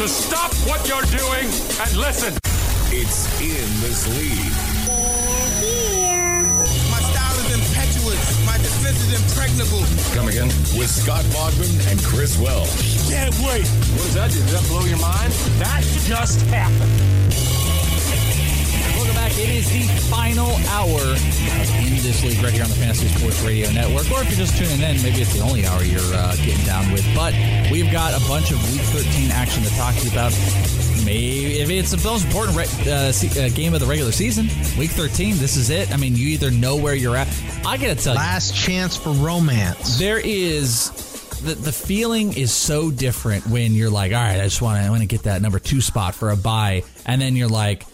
All to stop what you're doing and listen. It's in this league. My style is impetuous. My defense is impregnable. Come again? With Scott Bogman and Chris Welsh. Can't wait. What does that do? Does that blow your mind? That just happened. Back. It is the final hour In This League right here on the Fantasy Sports Radio Network. Or if you're just tuning in, maybe it's the only hour you're uh, getting down with. But we've got a bunch of Week 13 action to talk to you about. Maybe if it's the most important re- uh, uh, game of the regular season, Week 13. This is it. I mean, you either know where you're at. I gotta tell you, Last chance for romance. there is the, the feeling is so different when you're like, all right, I just want to I want to get that number two spot for a buy, and then you're like,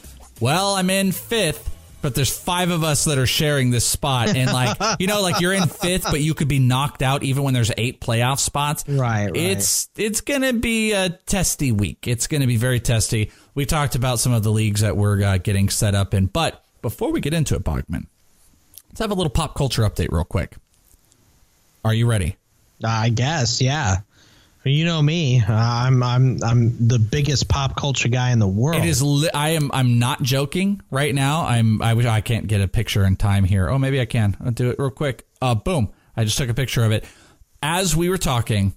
well, I'm in fifth. But there's five of us that are sharing this spot, and like you know, like you're in fifth, but you could be knocked out even when there's eight playoff spots. Right, right. It's it's gonna be a testy week. It's gonna be very testy. We talked about some of the leagues that we're uh, getting set up in, but before we get into it, Bogman, let's have a little pop culture update real quick. Are you ready? I guess, yeah. You know me. Uh, I'm I'm I'm the biggest pop culture guy in the world. It is. Li- I am. I'm not joking right now. I'm. I wish I can't get a picture in time here. Oh, maybe I can. I'll do it real quick. Uh, boom. I just took a picture of it. As we were talking,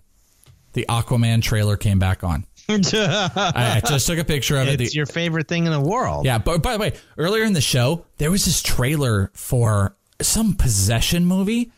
the Aquaman trailer came back on. I just took a picture of it. It's The- your favorite thing in the world. yeah. But by the way, earlier in the show, there was this trailer for some possession movie.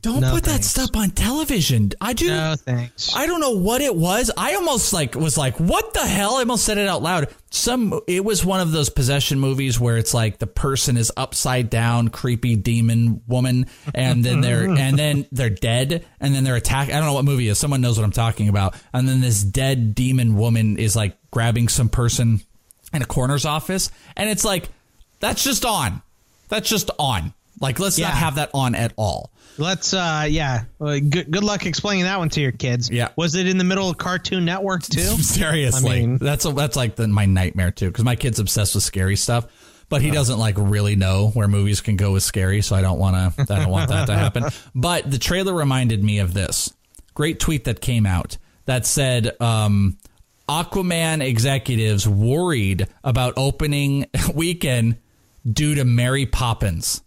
Don't No, put that stuff on television. I do. No thanks. I don't know what it was. I almost like was like, what the hell? I almost said it out loud. Some it was one of those possession movies where it's like the person is upside down, creepy demon woman, and then they're and then they're dead, and then they're attacked. I don't know what movie it is. Someone knows what I'm talking about. And then this dead demon woman is like grabbing some person in a coroner's office, and it's like that's just on. That's just on. Like let's not have that on at all. Let's uh yeah. Well, good good luck explaining that one to your kids. Yeah. Was it in the middle of Cartoon Network too? Seriously, I mean- that's that's like the, my nightmare too. Because my kid's obsessed with scary stuff, but he doesn't like really know where movies can go with scary. So I don't want to. I don't want that to happen. But the trailer reminded me of this great tweet that came out that said. Um, Aquaman executives worried about opening weekend due to Mary Poppins.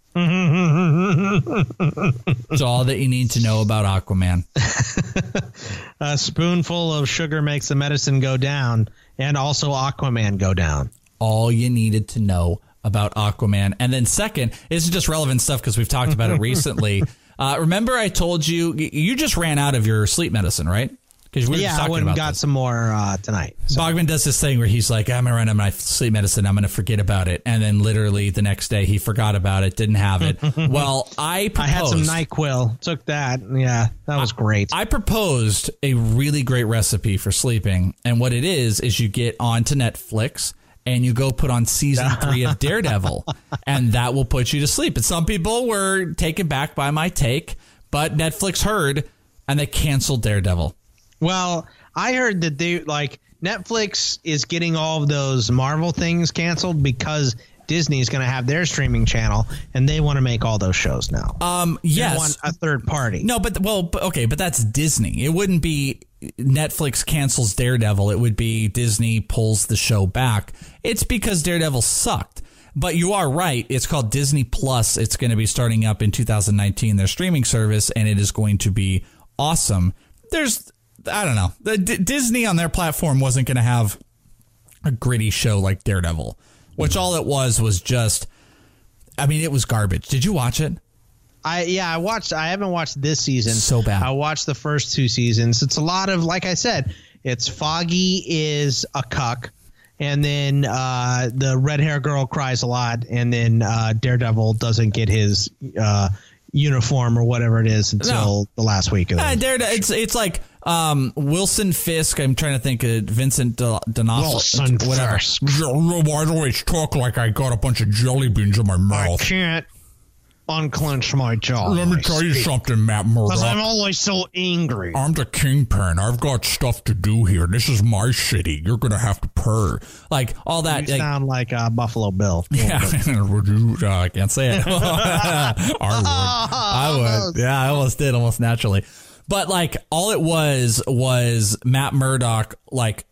That's all that you need to know about Aquaman. A spoonful of sugar makes the medicine go down, and also Aquaman go down. all you needed to know about Aquaman. And then second, this is just relevant stuff because we've talked about it recently. Uh, remember, I told you you just ran out of your sleep medicine, right? Because we yeah, I and about got this. some more uh, tonight. So, Bogman does this thing where he's like, I'm gonna run out of my sleep medicine. I'm gonna forget about it, and then literally the next day he forgot about it, didn't have it. well, I proposed, I had some Nyquil. Took that. Yeah, that was great. I proposed a really great recipe for sleeping, and what it is is you get onto Netflix and you go put on season three of Daredevil, and that will put you to sleep. And some people were taken back by my take, but Netflix heard and they canceled Daredevil. Well, I heard that they like Netflix is getting all of those Marvel things canceled because Disney is going to have their streaming channel and they want to make all those shows now. Um, They yes, want a third party. No, but well, okay, but that's Disney. It wouldn't be Netflix cancels Daredevil. It would be Disney pulls the show back. It's because Daredevil sucked. But you are right. It's called Disney Plus. It's going to be starting up in 2019, their streaming service, and it is going to be awesome. There's, I don't know, the D- Disney on their platform wasn't going to have a gritty show like Daredevil, which all it was was just, I mean, it was garbage. Did you watch it? I yeah, I watched. I haven't watched this season. So bad. I watched the first two seasons. It's a lot of like I said. It's Foggy is a cuck, and then uh, the red hair girl cries a lot, and then uh, Daredevil doesn't get his uh, uniform or whatever it is until No. the last week of the Uh, there, it's it's like um, Wilson Fisk. I'm trying to think of Vincent D- D'Onofrio. Wilson whatever. Fisk. Why do I talk like I got a bunch of jelly beans in my mouth? I mouth? can't unclench my jaw. Let me tell you something, Matt Murdock. Because I'm always so angry. I'm the kingpin. I've got stuff to do here. This is my city. You're gonna have to purr, like all that. You like, sound like uh, Buffalo Bill. yeah, would you? Uh, I can't say it. I would. I would. Yeah, I almost did, almost naturally. But like, all it was was Matt Murdock, like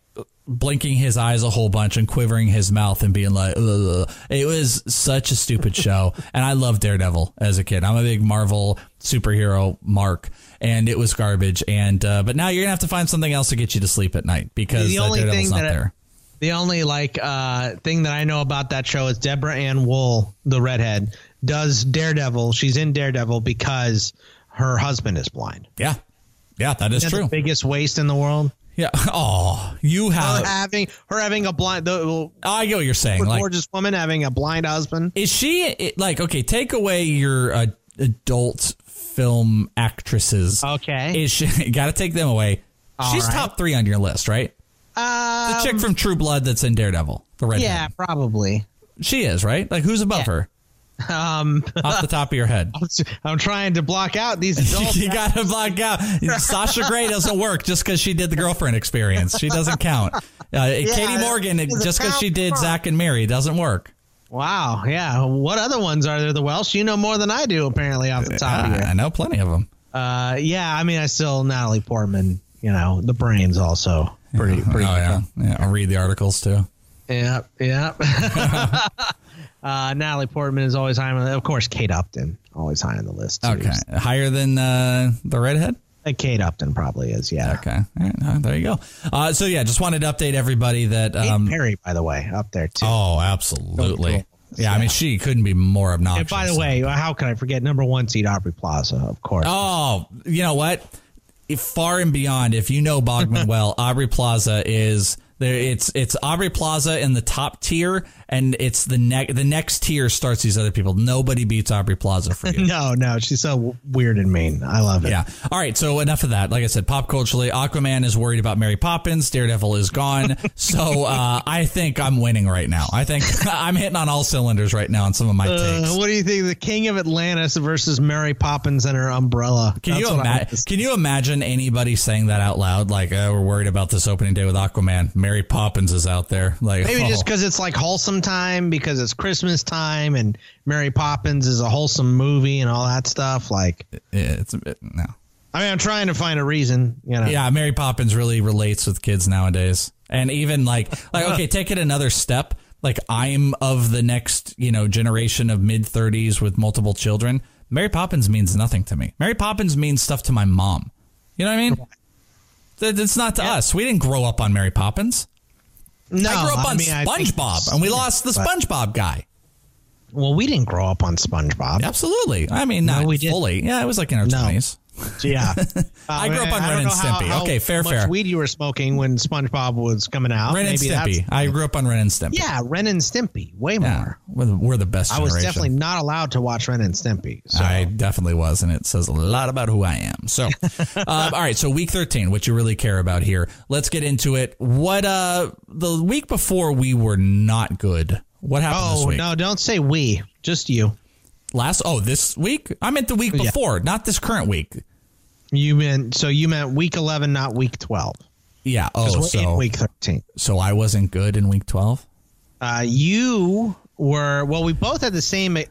blinking his eyes a whole bunch and quivering his mouth and being like, Ugh. it was such a stupid show. And I loved Daredevil as a kid. I'm a big Marvel superhero mark, and it was garbage. And uh, but now you're gonna have to find something else to get you to sleep at night because The only Daredevil's thing not that I- there. The only like uh, thing that I know about that show is Deborah Ann Woll, the redhead, does Daredevil. She's in Daredevil because her husband is blind. yeah, yeah, that is Isn't true. The biggest waste in the world. Yeah. Oh, you have Her having her having a blind, the I get what you're saying. Like, gorgeous woman having a blind husband. is she it, like okay? Take away your uh, adult film actresses. Okay. Is she? Got to take them away. All She's right. top three on your list, right? The Uh, chick from True Blood that's in Daredevil, the red. yeah, probably. she is right. Like who's above her? Um, Off the top of your head. I'm trying to block out these adults. you got to block out. Sasha Grey doesn't work just because she did the girlfriend experience. She doesn't count. Uh, Katie Morgan, just because she did Zack and Miri, doesn't work. wow, yeah. What other ones are there? The Welsh, you know more than I do, apparently, off the top of your Ah, I know plenty of them. Uh, yeah, I mean, I still Natalie Portman. You know, the brains also pretty pretty. Oh yeah, yeah. I'll read the articles too. yeah, yeah. Uh, Natalie Portman is always high on the. Of course, Kate Upton always high on the list. Too. Okay, higher than uh, the redhead. Uh, Kate Upton probably is. Yeah. Okay, All right, uh, there you go. Uh, so yeah, just wanted to update everybody that. Kate Um, Perry, by the way, up there too. oh, absolutely. Cool. Yeah, I mean, she couldn't be more obnoxious. and by the way, how could I forget number one seed Aubrey Plaza? Of course. Oh, you know what? If far and beyond, if you know Bogman well, Aubrey Plaza is there. It's it's Aubrey Plaza in the top tier, and it's the next the next tier starts these other people. Nobody beats Aubrey Plaza for you. No, no, she's so weird and mean. I love it. Yeah. All right. So enough of that. Like I said, pop culturally, Aquaman is worried about Mary Poppins. Daredevil is gone. so uh, I think I'm winning right now. I think I'm hitting on all cylinders right now on some of my Uh, takes. what do you think? The King of Atlantis versus Mary Poppins and her umbrella. Can you That's I imagine? want to see. Can you imagine anybody saying that out loud? Like, oh, we're worried about this opening day with Aquaman. Mary Poppins is out there. Like, Maybe oh. just because it's like wholesome time, because it's Christmas time, and Mary Poppins is a wholesome movie and all that stuff. Like, Yeah, it's a bit no. I mean, I'm trying to find a reason. You know. Yeah, Mary Poppins really relates with kids nowadays. And even like like okay, take it another step. Like I'm of the next, you know, generation of mid 30s with multiple children. Mary Poppins means nothing to me. Mary Poppins means stuff to my mom. You know what I mean? It's not to us. We didn't grow up on Mary Poppins. No, I grew up on mean, SpongeBob, and we lost the SpongeBob guy. Well, we didn't grow up on SpongeBob. Absolutely. I mean, not we didn't. fully. Yeah, it was like in our No. 20s. Yeah. I grew up on Ren and Stimpy. how Okay, fair, much fair. weed you were smoking when SpongeBob was coming out. Ren and Maybe Stimpy. I grew up on Ren and Stimpy. Yeah, Ren and Stimpy. Way Yeah. more. We're the, we're the best I was definitely not allowed to watch Ren and Stimpy. So. I definitely was, and it says a lot about who I am. So, um, all right. So, week thirteen, what you really care about here? Let's get into it. What uh, the week before we were not good. What happened this oh week? no! Don't say we. Just you. Last oh, this week. I meant the week Yeah. before, not this current week. You meant so you meant week eleven, not week twelve. Yeah. 'Cause Oh, we're so in week thirteen. so I wasn't good in week twelve. Uh, you were well. We both had the same uh,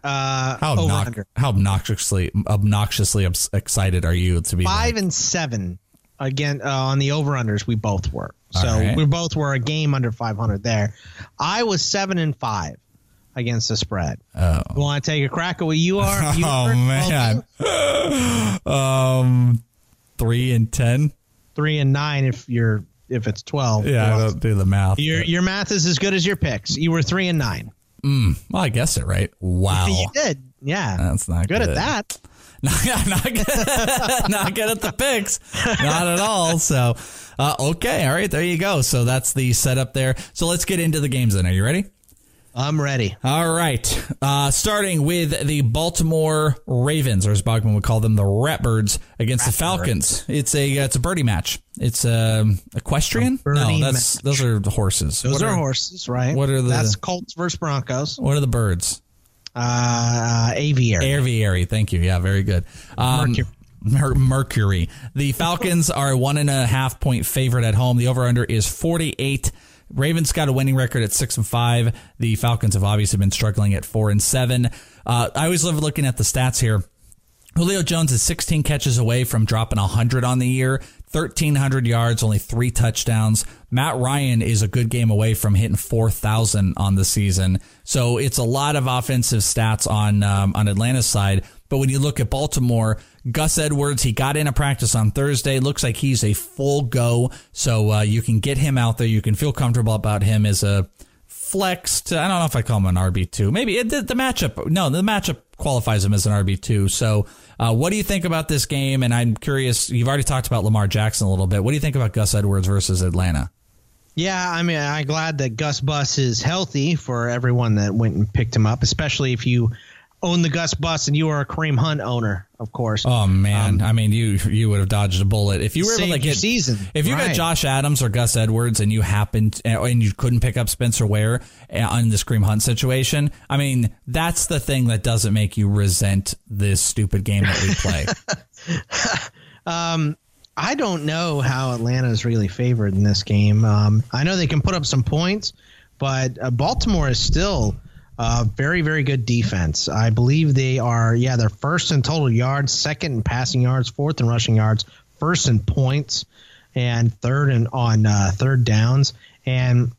How over obnox- under how obnoxiously obnoxiously obs- excited are you to be five like- and seven again uh, on the over unders. We both were. So right. we both were a game under five hundred there. I was seven and five against the spread. Oh. You want to take a crack at what you are? You Oh man. um, three and ten. three and nine if you're if it's twelve. Yeah, I don't do the math. your your math is as good as your picks. You were three and nine. Well, I guessed it right. Wow. You did, yeah. That's not good, good. at that. not, not, good, not good at the picks. Not at all. So, uh, okay. All right. There you go. So that's the setup there. So let's get into the games then. Are you ready? I'm ready. All right. Uh, starting with the Baltimore Ravens, or as Bogman would call them, the Ratbirds against the Falcons. It's a it's a birdie match. It's um, equestrian. A no, that's match. those are horses. Those What are, horses, right? what are the- That's Colts versus Broncos. What are the birds? Uh, aviary. Aviary. Thank you. Yeah, very good. Um, Mercury. Mer- Mercury. The Falcons are a one and a half point favorite at home. The over under is 48. Ravens got a winning record at six and five. The Falcons have obviously been struggling at four and seven. Uh, I always love looking at the stats here. Julio Jones is 16 catches away from dropping 100 on the year, 1,300 yards, only three touchdowns. Matt Ryan is a good game away from hitting 4,000 on the season. So it's a lot of offensive stats on um, on Atlanta's side. But when you look at Baltimore, Gus Edwards, he got in a practice on Thursday. Looks like he's a full go. So uh, you can get him out there. You can feel comfortable about him as a flex to, I don't know if I call him an RB2. Maybe it, the, the matchup, no, the matchup qualifies him as an RB2. So, uh, what do you think about this game? And I'm curious, you've already talked about Lamar Jackson a little bit. What do you think about Gus Edwards versus Atlanta? Yeah, I mean, I'm glad that Gus Bus is healthy for everyone that went and picked him up, especially if you own the Gus Bus and you are a Kareem Hunt owner, of course. Oh man, I mean you you would have dodged a bullet if you were able to get season, If you got. Josh Adams or Gus Edwards and you happened and you couldn't pick up Spencer Ware on the Kareem Hunt situation, I mean that's the thing that doesn't make you resent this stupid game that we play. um, I don't know how Atlanta is really favored in this game. Um, I know they can put up some points, but uh, Baltimore is still uh, very, very good defense. I believe they are, yeah, they're first in total yards, second in passing yards, fourth in rushing yards, first in points, and third in on uh, third downs. And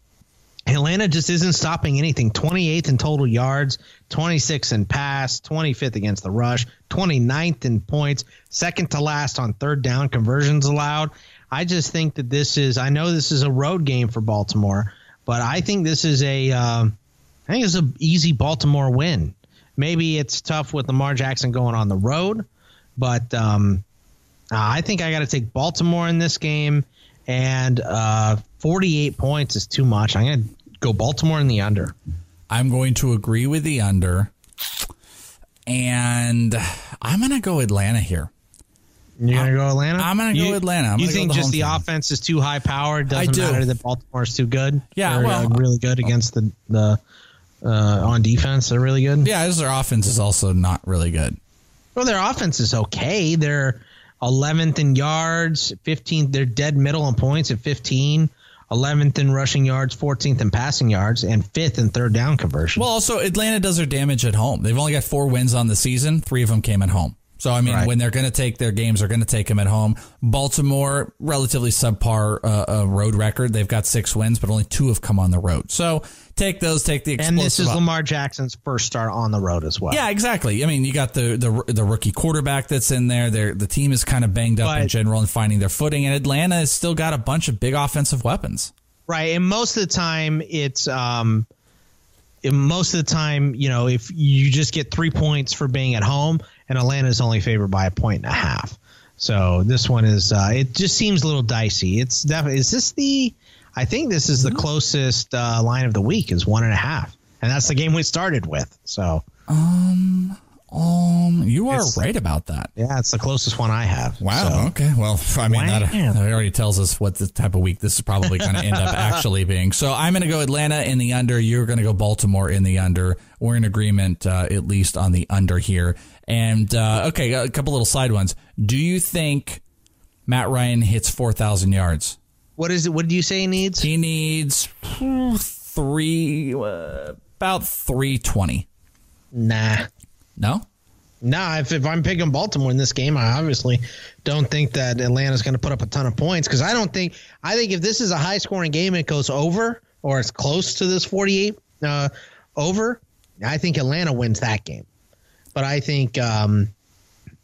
Atlanta just isn't stopping anything. 28th in total yards, 26th in pass, 25th against the rush, 29th in points, second to last on third down conversions allowed. I just think that this is. I know this is a road game for Baltimore, but I think this is a. Um, I think it's an easy Baltimore win. Maybe it's tough with Lamar Jackson going on the road, but um, uh, I think I got to take Baltimore in this game, and uh, 48 points is too much. I'm going to go Baltimore in the under. I'm going to agree with the under, and I'm going to go Atlanta here. You're going to go Atlanta? I'm gonna go Atlanta. I'm you think the just the team. offense is too high powered? I Doesn't do. matter that Baltimore's too good. Yeah, They're, well- uh, really good against the the uh, on defense. They're really good. Yeah, as their offense is also not really good. Well, their offense is okay. They're 11th in yards, 15th. They're dead middle in points at 15. 11th in rushing yards, 14th in passing yards, and fifth in third down conversion. Well, also Atlanta does their damage at home. They've only got four wins on the season. Three of them came at home. So I mean, Right. when they're going to take their games, they're going to take them at home. Baltimore, relatively subpar uh, uh, road record. They've got six wins, but only two have come on the road. So take those. Take the and this is up- Lamar Jackson's first start on the road as well. Yeah, exactly. I mean, you got the the, the rookie quarterback that's in there. They're, the team is kind of banged up in general and finding their footing. And Atlanta has still got a bunch of big offensive weapons. Right, and most of the time it's um, most of the time you know if you just get three points for being at home, and Atlanta's only favored by a point and a half. So this one is uh, it just seems a little dicey. It's definitely is this the I think this is the closest uh, line of the week is one and a half, and that's the game we started with. So Um, Um, you are It's- right about that. yeah, it's the closest one I have. Wow. So- okay. Well, I mean, that, that already tells us what the type of week this is probably going to end up actually being. So I'm going to go Atlanta in the under. You're going to go Baltimore in the under. We're in agreement, uh, at least on the under here. And uh, okay, a couple little side ones. Do you think Matt Ryan hits 4,000 yards? What is it? What do you say he needs? He needs three, uh, about 320. Nah. No. Nah. if, if I'm picking Baltimore in this game, I obviously don't think that Atlanta's going to put up a ton of points because I don't think I think if this is a high scoring game, it goes over or it's close to this 48 uh, over. I think Atlanta wins that game, but I think um,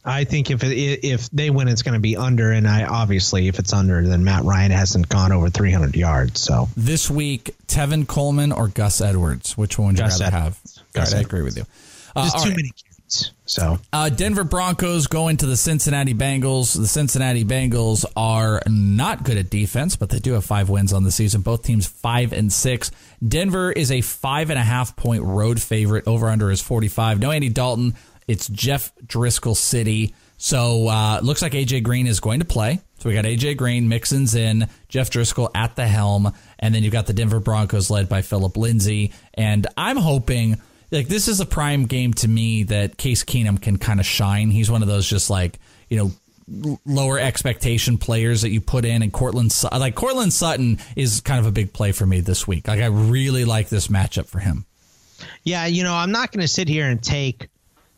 I think if it, if they win, it's going to be under, and I obviously if it's under, then Matt Ryan hasn't gone over 300 yards. So This week, Tevin Coleman or Gus Edwards? Which one would you Gus rather Edwards. have? Gus right, I agree with you. Uh, there's too right. many. So Uh, Denver Broncos going to the Cincinnati Bengals. The Cincinnati Bengals are not good at defense, but they do have five wins on the season. Both teams five and six. Denver is a five and a half point road favorite. Over under is 45. No Andy Dalton. It's Jeff Driskel City. So uh, looks like AJ Green is going to play. So we got AJ Green, Mixon's in, Jeff Driskel at the helm, and then you've got the Denver Broncos led by Philip Lindsay. And I'm hoping like this is a prime game to me that Case Keenum can kind of shine. He's one of those just like you know lower expectation players that you put in, and Courtland like Courtland Sutton is kind of a big play for me this week. Like I really like this matchup for him. yeah, you know, I'm not going to sit here and take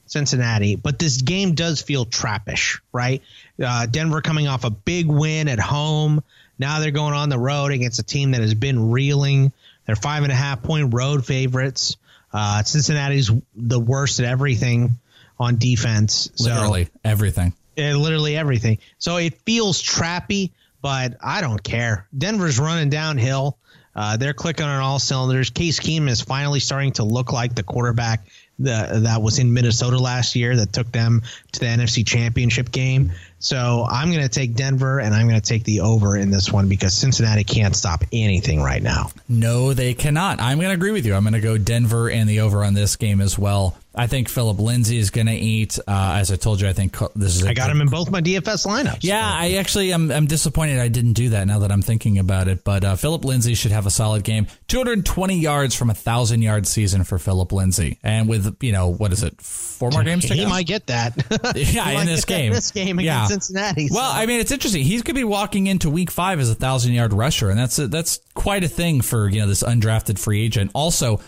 Cincinnati, but this game does feel trappish, right? Uh, Denver coming off a big win at home. Now they're going on the road against a team that has been reeling. They're five and a half point road favorites. Uh, Cincinnati's the worst at everything on defense. So Literally everything. literally everything. So it feels trappy, but I don't care. Denver's running downhill. Uh, they're clicking on all cylinders. Case Keenum is finally starting to look like the quarterback that, that was in Minnesota last year that took them to the NFC Championship game. So I'm going to take Denver and I'm going to take the over in this one because Cincinnati can't stop anything right now. No, they cannot. I'm going to agree with you. I'm going to go Denver and the over on this game as well. I think Philip Lindsay is going to eat. Uh, as I told you, I think this is. a I got him in both my DFS lineups. Yeah, I actually am I'm disappointed I didn't do that now that I'm thinking about it. But uh, Philip Lindsay should have a solid game. 220 yards from a thousand yard season for Philip Lindsay, and with you know what is it, four more games to he go? might get that. yeah, in this game. This game against yeah. Cincinnati. Well. I mean, it's interesting. He's going to be walking into Week Five as a thousand yard rusher, and that's a, that's quite a thing for you know this undrafted free agent. Also,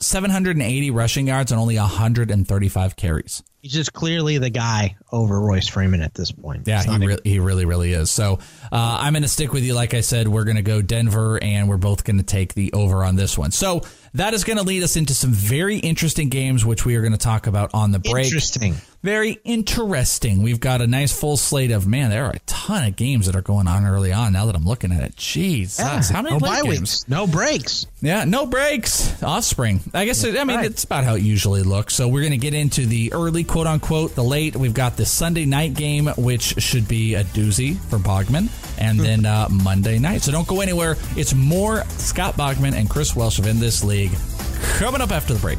780 rushing yards and only 135 carries. He's just clearly the guy over Royce Freeman at this point. Yeah, he, re- he really, really is. So uh, I'm going to stick with you. Like I said, we're going to go Denver, and we're both going to take the over on this one. So that is going to lead us into some very interesting games, which we are going to talk about on the break. Interesting. Very interesting. We've got a nice full slate of man. There are a ton of games that are going on early on. Now that I'm looking at it, jeez, that's- how many no bye games? weeks, no breaks. Yeah, no breaks. Offspring. I guess. It, I mean, Right. it's about how it usually looks. So we're going to get into the early, quote unquote, the late. We've got the Sunday night game, which should be a doozy for Bogman, and then uh, Monday night. So don't go anywhere. It's more Scott Bogman and Chris Welsh of in this league coming up after the break.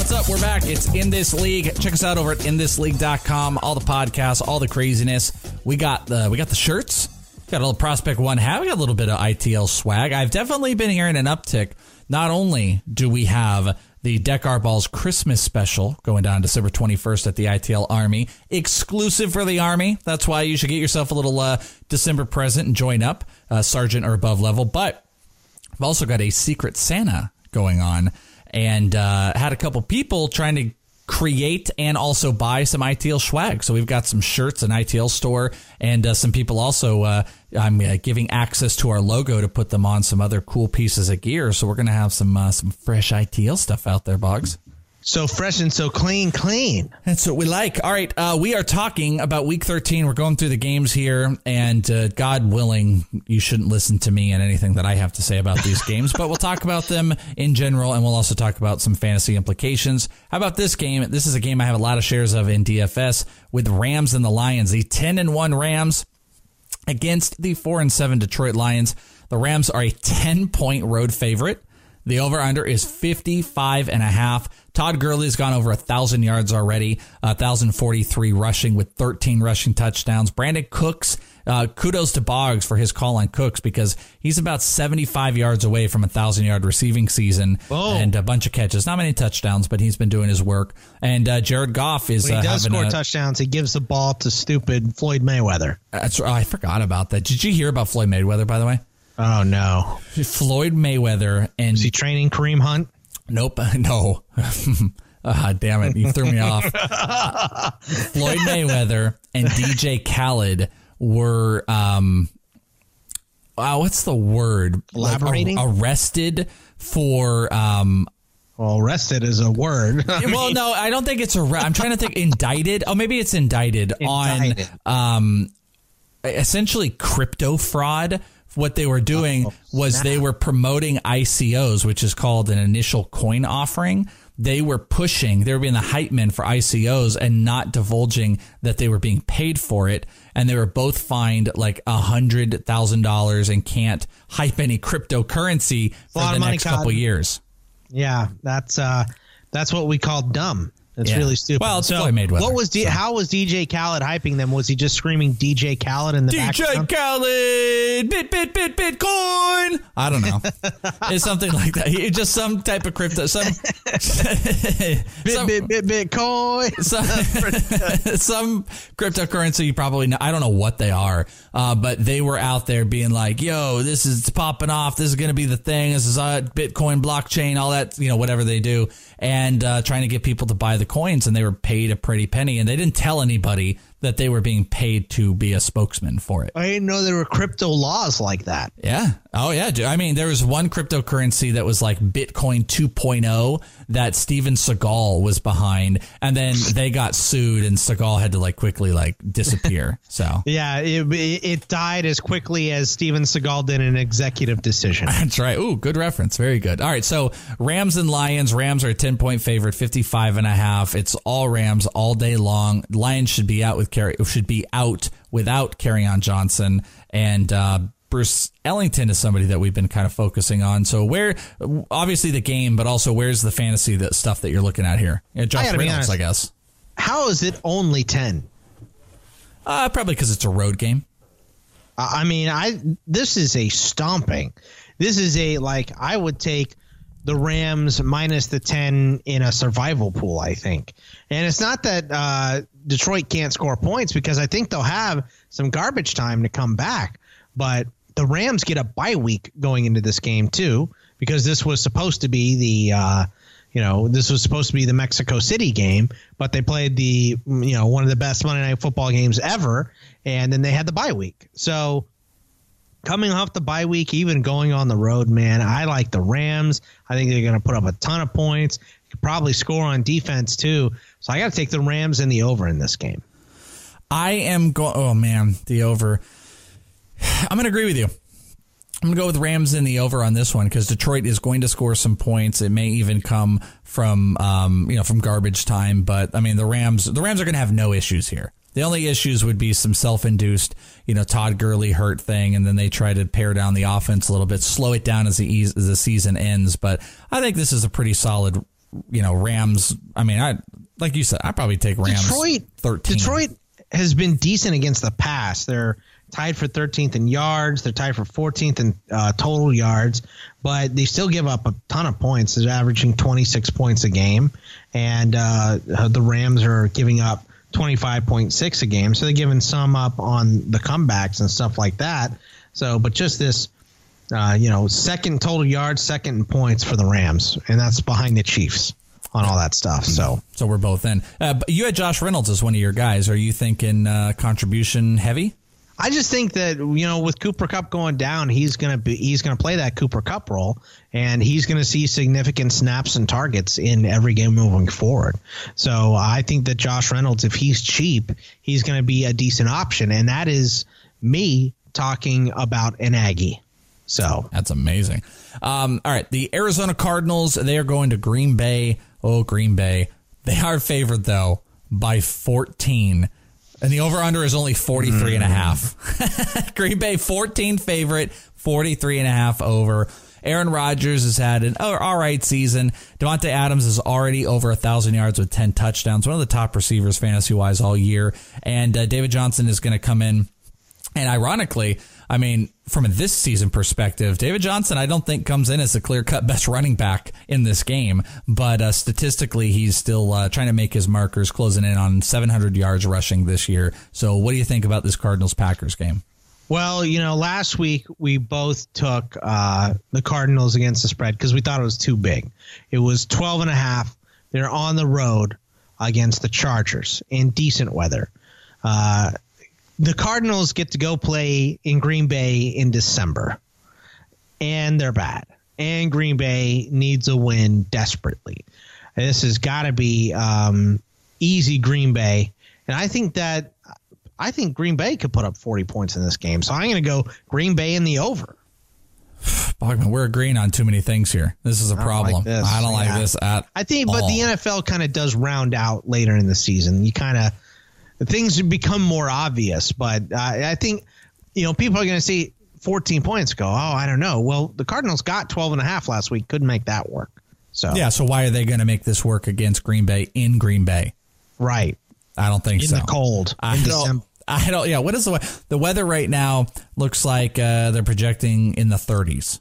What's up? We're back. It's In This League. Check us out over at inthisleague.com. All the podcasts, all the craziness. We got the we got the shirts. Got a little prospect one hat. We got a little bit of ITL swag. I've definitely been hearing an uptick. Not only do we have the Deck Our Balls Christmas special going down December 21st at the ITL Army, exclusive for the Army. That's why you should get yourself a little uh, December present and join up, uh, Sergeant or above level. But I've also got a Secret Santa going on and uh, had a couple people trying to create and also buy some ITL swag. So we've got some shirts, an ITL store, and uh, some people also. Uh, I'm uh, giving access to our logo to put them on some other cool pieces of gear. So we're gonna have some uh, some fresh ITL stuff out there, Boggs. So fresh and so clean, clean. That's what we like. All right, uh, we are talking about Week 13. We're going through the games here, and uh, God willing, you shouldn't listen to me and anything that I have to say about these games. But we'll talk about them in general, and we'll also talk about some fantasy implications. How about this game? This is a game I have a lot of shares of in DFS with Rams and the Lions. The 10 and one Rams against the four and seven Detroit Lions. The Rams are a 10 point road favorite. The over under is 55 and a half. Todd Gurley has gone over a thousand yards already, 1,043 rushing with 13 rushing touchdowns. Brandin Cooks, uh, kudos to Boggs for his call on Cooks because he's about 75 yards away from a thousand yard receiving season Oh. and a bunch of catches. Not many touchdowns, but he's been doing his work. And uh, Jared Goff is When he uh, does score a, touchdowns, he gives the ball to stupid Floyd Mayweather. That's, I forgot about that. Did you hear about Floyd Mayweather, by the way? Oh no! Floyd Mayweather and Is he training Kareem Hunt? Nope. No. Ah, damn it. You threw me off. Floyd Mayweather and DJ Khaled were, um, wow, what's the word? Like, Collaborating? ar- arrested for, um, Well, arrested is a word. well, no, I don't think it's a. I'm trying to think. Indicted. Oh, maybe it's indicted, Indicted. on um, essentially crypto fraud. What they were doing Oh, was they were promoting ICOs, which is called an initial coin offering. They were pushing, they were being the hype men for ICOs and not divulging that they were being paid for it. And they were both fined like a hundred thousand dollars and can't hype any cryptocurrency for the next couple years. yeah, that's uh, that's what we call dumb. It's Yeah. really stupid. Well, it's Floyd Mayweather, What was D- so. how was DJ Khaled hyping them? Was he just screaming DJ Khaled in the DJ background? Khaled, bit, bit, bit, Bitcoin. I don't know. it's something like that. He- Just some type of crypto. Some, Bit, some, bit, bit, Bitcoin. some, some cryptocurrency you probably know. I don't know what they are, uh, but they were out there being like, "Yo, this is popping off. This is going to be the thing. This is uh, Bitcoin, blockchain, all that. You know, whatever they do." And uh, trying to get people to buy the coins, and they were paid a pretty penny, and they didn't tell anybody that they were being paid to be a spokesman for it. I didn't know there were crypto laws like that. Yeah. Oh, yeah. I mean, there was one cryptocurrency that was like Bitcoin 2.0 that Steven Seagal was behind, and then they got sued, and Seagal had to like quickly like disappear. So Yeah, it, it died as quickly as Steven Seagal did an executive decision. that's right. Ooh, good reference. Very good. All right. So Rams and Lions. Rams are a 10 point favorite, 55 and a half. It's all Rams all day long. Lions should be out with carry should be out without Kerryon Johnson and uh Bruce Ellington is somebody that we've been kind of focusing on. So where, obviously the game, but also where's the fantasy that stuff that you're looking at here? Yeah, Josh gotta Reynolds. I guess. How is it only 10? Uh, probably because it's a road game. I I mean, I this is a stomping. This is a like I would take the Rams minus the 10 in a survival pool, I think. And it's not that uh, Detroit can't score points because I think they'll have some garbage time to come back, but the Rams get a bye week going into this game too because this was supposed to be the uh, you know, this was supposed to be the Mexico City game, but they played the you know, one of the best Monday night football games ever and then they had the bye week. So coming off the bye week, even going on the road, man, I like the Rams. I think they're going to put up a ton of points. Could probably score on defense too. So I got to take the Rams and the over in this game. I am going. Oh man, the over. I'm going to agree with you. I'm going to go with Rams in the over on this one because Detroit is going to score some points. It may even come from um, you know from garbage time, but I mean the Rams the Rams are going to have no issues here. The only issues would be some self-induced, you know, Todd Gurley hurt thing, and then they try to pare down the offense a little bit, slow it down as the as the season ends. But I think this is a pretty solid, you know, Rams. I mean, I like you said, I probably take Rams. Detroit, thirteen. Detroit has been decent against the pass. They're tied for 13th in yards. They're tied for 14th in uh, total yards, but they still give up a ton of points. They're averaging 26 points a game, and uh, the Rams are giving up 25.6 a game. So they're giving some up on the comebacks and stuff like that. So, but just this. Uh, you know, second total yards, second in points for the Rams, and that's behind the Chiefs on all that stuff. So, So we're both in. Uh, but you had Josh Reynolds as one of your guys. Are you thinking uh, contribution heavy? I just think that you know with Cooper Kupp going down, he's gonna be he's gonna play that Cooper Kupp role, and he's gonna see significant snaps and targets in every game moving forward. So I think that Josh Reynolds, if he's cheap, he's gonna be a decent option, and that is me talking about an Aggie. So That's amazing. Um, all right, the Arizona Cardinals. They are going to Green Bay. Oh, Green Bay. They are favored though by 14 And the over under is only 43 and a half. Green Bay 14 favorite, 43 and a half over. Aaron Rodgers has had an all right season. Davante Adams is already over a thousand yards with 10 touchdowns, one of the top receivers fantasy wise all year. And uh, David Johnson is going to come in. And ironically, I mean, from a this season perspective, David Johnson, I don't think comes in as the clear cut best running back in this game, but uh, statistically, he's still uh, trying to make his markers, closing in on 700 yards rushing this year. So, what do you think about this Cardinals Packers game? Well, you know, last week we both took uh, the Cardinals against the spread because we thought it was too big. It was 12 and a half. They're on the road against the Chargers in decent weather. The Cardinals get to go play in Green Bay in December, and they're bad. And Green Bay needs a win desperately. This has got to be um, easy Green Bay, and I think that I think Green Bay could put up 40 points in this game. So I'm going to go Green Bay in the over. Bogman, we're agreeing on too many things here. This is a I don't problem. like. I don't like this at I think, but all. the NFL kind of does round out later in the season. You kind of things become more obvious, but uh, I think you know people are going to see 14 points go. Oh, I don't know. Well, the Cardinals got 12 and a half last week. Couldn't make that work. So Yeah, so why are they going to make this work against Green Bay in Green Bay? right I don't think in so. the cold I in don't, December. I don't. Yeah. What is the the weather right now? Looks like uh, they're projecting in the 30s.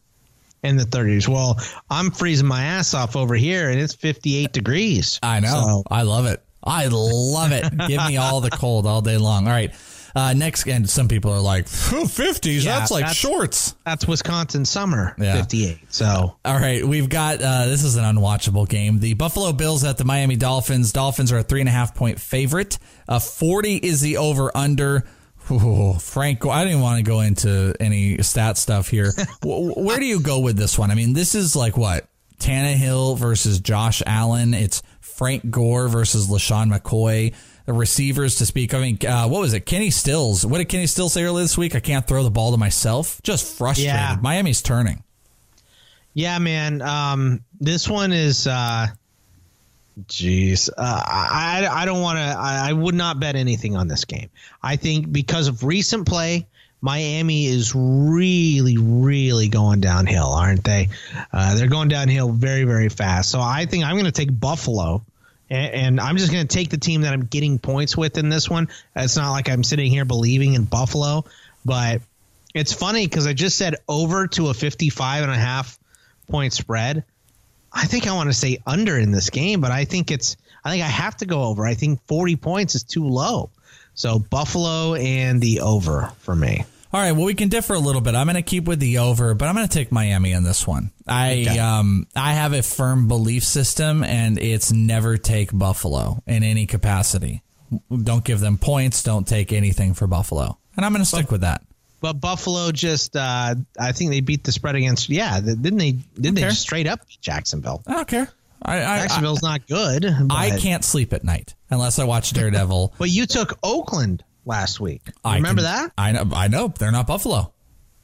in the 30s. Well, I'm freezing my ass off over here, and it's 58 degrees. I know. So, I love it. I love it. Give me all the cold all day long. All right. Uh, next, and some people are like, "Phew, 50s. Yeah, that's like that's- shorts. that's Wisconsin summer, Yeah. 58. So All right, we've got uh, this is an unwatchable game. The Buffalo Bills at the Miami Dolphins. Dolphins are a three and a half point favorite. Uh, Forty is the over under. Ooh, Frank, I didn't want to go into any stat stuff here. Wh- Where do you go with this one? I mean, this is like what Tannehill versus Josh Allen. It's Frank Gore versus LeSean McCoy. The receivers to speak. I mean, uh, what was it? Kenny Stills. What did Kenny Stills say earlier this week? I can't throw the ball to myself. Just frustrated. Yeah. Miami's turning. Yeah, man. Um, this one is, uh, jeez. Uh, I, I don't want to, I, I would not bet anything on this game. I think because of recent play, Miami is really, really going downhill, aren't they? Uh, they're going downhill very, very fast. So I think I'm going to take Buffalo. And, and I'm just going to take the team that I'm getting points with in this one. It's not like I'm sitting here believing in Buffalo, but it's funny because I just said over to a 55 and a half point spread. I think I want to say under in this game, but I think it's I think I have to go over. I think 40 points is too low. So Buffalo and the over for me. All right, well, we can differ a little bit. I'm going to keep with the over, but I'm going to take Miami in this one. I Okay. um I have a firm belief system, and it's never take Buffalo in any capacity. Don't give them points. Don't take anything for Buffalo, and I'm going to stick with that. But Buffalo just uh, I think they beat the spread against yeah, didn't they didn't they straight up beat Jacksonville? I don't care. I I, I, Jacksonville's not good. I can't sleep at night unless I watch Daredevil. But you took Oakland last week. I Remember can- that? I know. I know. They're not Buffalo.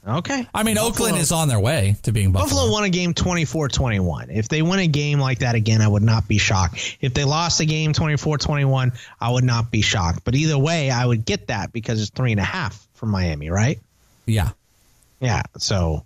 Okay. I mean, Buffalo- Oakland is on their way to being Buffalo. Buffalo won a game 24-21. If they win a game like that again, I would not be shocked. If they lost a game 24-21, I would not be shocked. But either way, I would get that because it's three and a half for Miami, right? Yeah. Yeah. So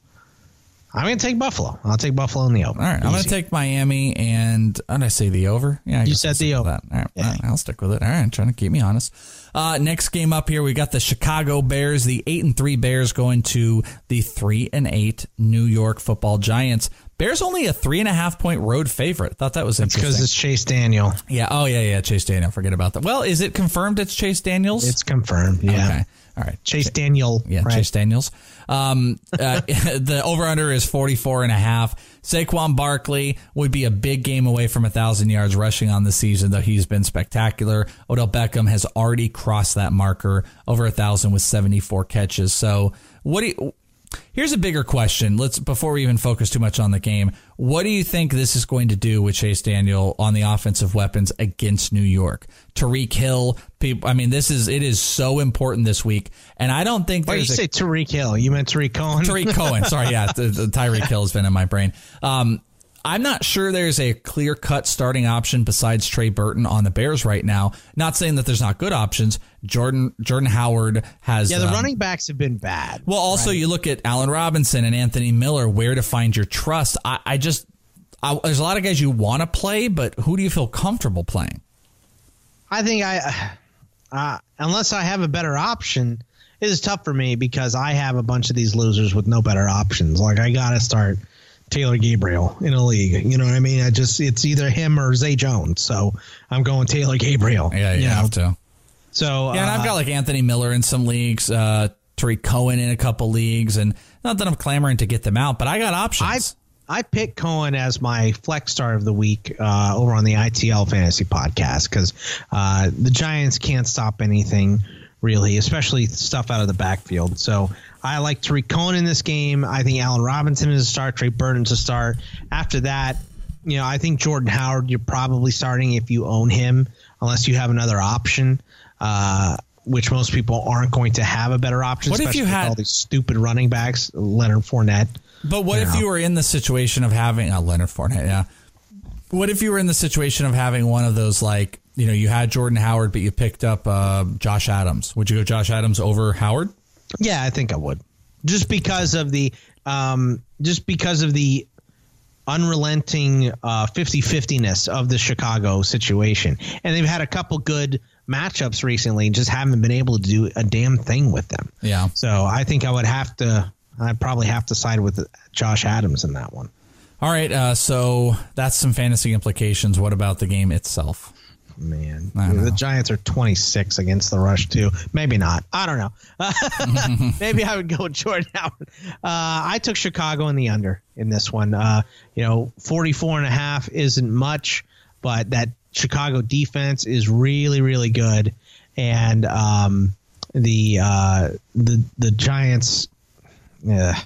I'm going to take Buffalo. I'll take Buffalo in the over. All right, I'm going to take Miami, and did I say the over? Yeah, I you said I'll the over. That. All right, Yeah. I'll stick with it. All right, trying to keep me honest. Uh, next game up here, we got the Chicago Bears, the eight and three Bears going to the three and eight New York Football Giants. Bears only a three and a half point road favorite. Thought that was It's interesting. because it's Chase Daniel. yeah. Oh yeah, yeah. Chase Daniel. Forget about that. Well, is it confirmed? It's Chase Daniels. It's confirmed. Yeah. Okay. All right. Chase Daniel. Yeah, right? Chase Daniels. Um, uh, the over under is 44 and a half. Saquon Barkley would be a big game away from a thousand yards rushing on the season, though he's been spectacular. Odell Beckham has already crossed that marker over a thousand with 74 catches. So what do you, Here's a bigger question. Let's before we even focus too much on the game. What do you think this is going to do with Chase Daniel on the offensive weapons against New York? Tyreek Hill, people. I mean, this is it is so important this week, and I don't think Why you a, say Tyreek Hill? You meant Tarik Cohen? Tarik Cohen. Sorry, yeah, the, the Tyreek Hill has been in my brain. Um, I'm not sure there's a clear cut starting option besides Trey Burton on the Bears right now. Not saying that there's not good options. Jordan Jordan Howard has Yeah, the um, running backs have been bad. Well, also you look at Allen Robinson and Anthony Miller. Where to find your trust? I, I just I, there's a lot of guys you want to play, but who do you feel comfortable playing? I think I, uh, unless I have a better option, it is tough for me because I have a bunch of these losers with no better options. Like I got to start Taylor Gabriel in a league. You know what I mean? I just it's either him or Zay Jones. So I'm going Taylor Gabriel. Yeah, you, know? have to. So Yeah, and I've uh, got like Anthony Miller in some leagues, uh, Tarik Cohen in a couple leagues, and not that I'm clamoring to get them out, but I got I options. I picked Cohen as my flex star of the week uh, over on the ITL Fantasy Podcast because uh, the Giants can't stop anything really, especially stuff out of the backfield. So I like Tarik Cohen in this game. I think Allen Robinson is a start, Trey Burton's a start. After that, you know, I think Jordan Howard you're probably starting if you own him, unless you have another option. Uh, which most people aren't going to have a better option. What if you had- all these stupid running backs, Leonard Fournette? But what if Yeah. you were in the situation of having uh, Leonard Fournette? Yeah. What if you were in the situation of having one of those like you know you had Jordan Howard, but you picked up uh, Josh Adams? Would you go Josh Adams over Howard? Yeah, I think I would. Just because of the um just because of the unrelenting uh 50-50ness of the Chicago situation. And they've had a couple good matchups recently and just haven't been able to do a damn thing with them. Yeah. So I think I would have to I'd probably have to side with Josh Adams in that one. All right. Uh, so that's some fantasy implications. What about the game itself? Man, the Giants are 26 against the rush too. Maybe not. I don't know. Maybe I would go with Jordan Howard. Uh, I took Chicago in the under in this one. Uh, you know, 44 and a half isn't much, but that Chicago defense is really, really good. And um, the uh, the the Giants, yeah,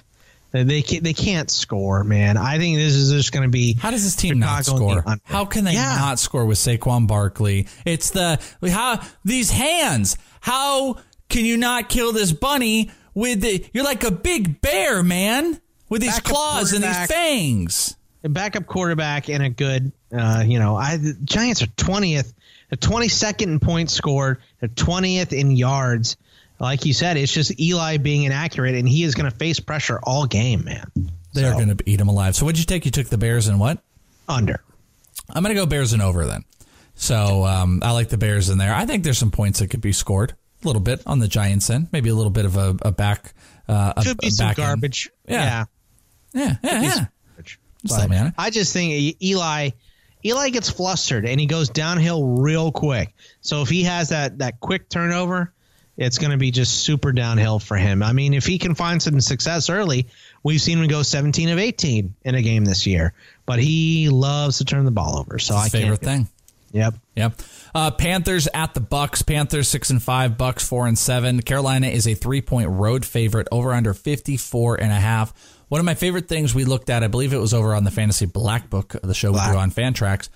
they can't, they can't score, man. I think this is just going to be How does this team not Chicago the score? How can they Yeah. not score with Saquon Barkley? It's the how these hands. How can you not kill this bunny with the? You're like a big bear, man, with these Backup claws and these fangs. a backup quarterback and a good, uh, you know, I the Giants are twentieth, twenty second in points scored, they're twentieth in yards. Like you said, it's just Eli being inaccurate, and he is going to face pressure all game, man. They're going to eat him alive. So what'd you take? You took the Bears and what? under. I'm going to go Bears and over then. So um, I like the Bears in there. I think there's some points that could be scored a little bit on the Giants end. Maybe a little bit of a, a back. Uh, a, Could be a some garbage. Yeah. Yeah, yeah, yeah. some garbage. Just But let me on it. I just think Eli, Eli gets flustered and he goes downhill real quick. So if he has that that quick turnover, it's going to be just super downhill for him. I mean, if he can find some success early, we've seen him go 17 of 18 in a game this year. But he loves to turn the ball over. So I His favorite can't. thing. Yep. Yep. Uh, Panthers at the Bucs. Panthers six and five. Bucs four and seven. Carolina is a three point road favorite. Over under 54 and a half. One of my favorite things we looked at, I believe it was over on the Fantasy Black Book, of the show Black. we do on Fantrax,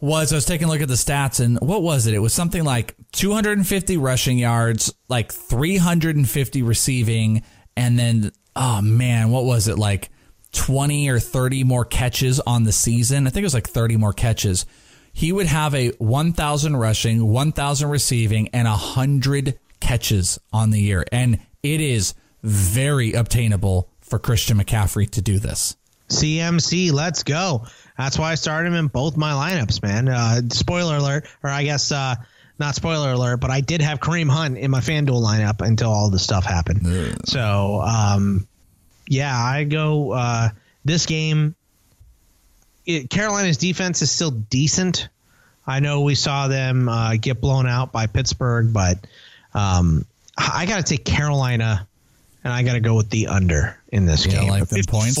was I was taking a look at the stats and what was it? It was something like 250 rushing yards, like 350 receiving, and then oh man, what was it like 20 or 30 more catches on the season? I think it was like 30 more catches. He would have a 1,000 rushing, 1,000 receiving, and 100 catches on the year. And it is very obtainable for Christian McCaffrey to do this. CMC, let's go. That's why I started him in both my lineups, man. Uh, spoiler alert, or I guess uh, not spoiler alert, but I did have Kareem Hunt in my FanDuel lineup until all this stuff happened. So, um, yeah, I go uh, this game. It, Carolina's defense is still decent. I know we saw them uh, get blown out by Pittsburgh, but um, I got to take Carolina, and I got to go with the under in this Yeah, game. like them points?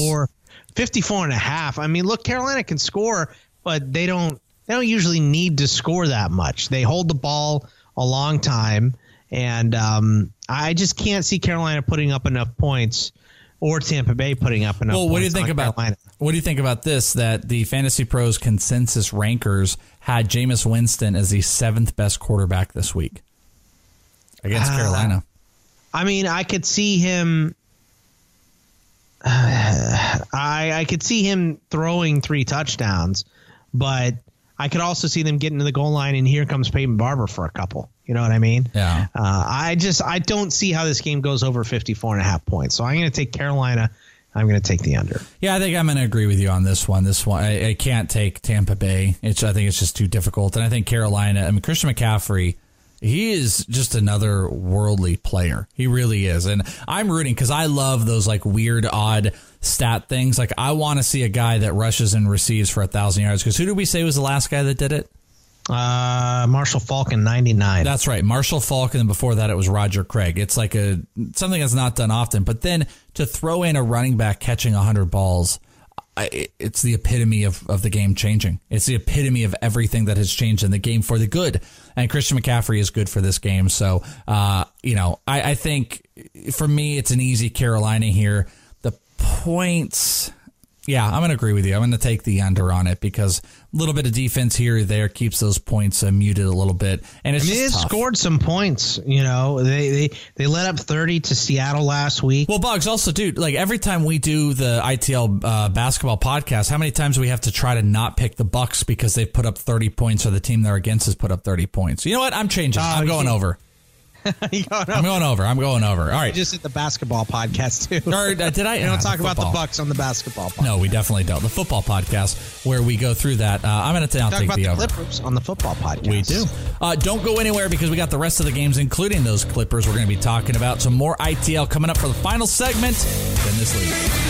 54 54 and a half. I mean, look, Carolina can score, but they don't they don't usually need to score that much. They hold the ball a long time, and um, I just can't see Carolina putting up enough points or Tampa Bay putting up enough. Well, what do you think about Carolina. what do you think about this? That the Fantasy Pros consensus rankers had Jameis Winston as the seventh best quarterback this week against Ah. Carolina. I mean, I could see him. I I, I could see him throwing three touchdowns, but I could also see them getting to the goal line and here comes Peyton Barber for a couple. You know what I mean? Yeah. Uh, I just I don't see how this game goes over 54 and a half points. So I'm going to take Carolina. I'm going to take the under. Yeah, I think I'm going to agree with you on this one. This one, I, I can't take Tampa Bay. It's, I think it's just too difficult. And I think Carolina, I mean, Christian McCaffrey, he is just another worldly player. He really is. And I'm rooting because I love those like weird, odd stat things. Like, I want to see a guy that rushes and receives for a thousand yards. Because who did we say was the last guy that did it? Uh, Marshall Falcon 99. That's right, Marshall Faulk, and before that it was Roger Craig. It's like a something that's not done often. But then to throw in a running back catching hundred balls, it's the epitome of, of the game changing. It's the epitome of everything that has changed in the game for the good. And Christian McCaffrey is good for this game. So, uh, you know, I, I think for me it's an easy Carolina here. The points. Yeah, I'm going to agree with you. I'm going to take the under on it because a little bit of defense here or there keeps those points uh, muted a little bit, and it's I mean, just they scored some points. You know, they they they let up 30 to Seattle last week. Well, Bugs, also, dude, like every time we do the ITL uh, basketball podcast, how many times do we have to try to not pick the Bucks because they've put up 30 points or the team they're against has put up 30 points? You know what? I'm changing. I'm going yeah. over. You I'm going over. I'm going over. All right. Right. just did the basketball podcast too. Or, uh, did I? We don't uh, talk about the. Bucks on the basketball. Podcast. No, we definitely don't. The football podcast where we go through that. Uh, I'm going to talk take about the the over. Clippers on the football podcast. We do. Uh, don't go anywhere because we got the rest of the games, including those Clippers, we're going to be talking about. Some more ITL coming up for the final segment in this league.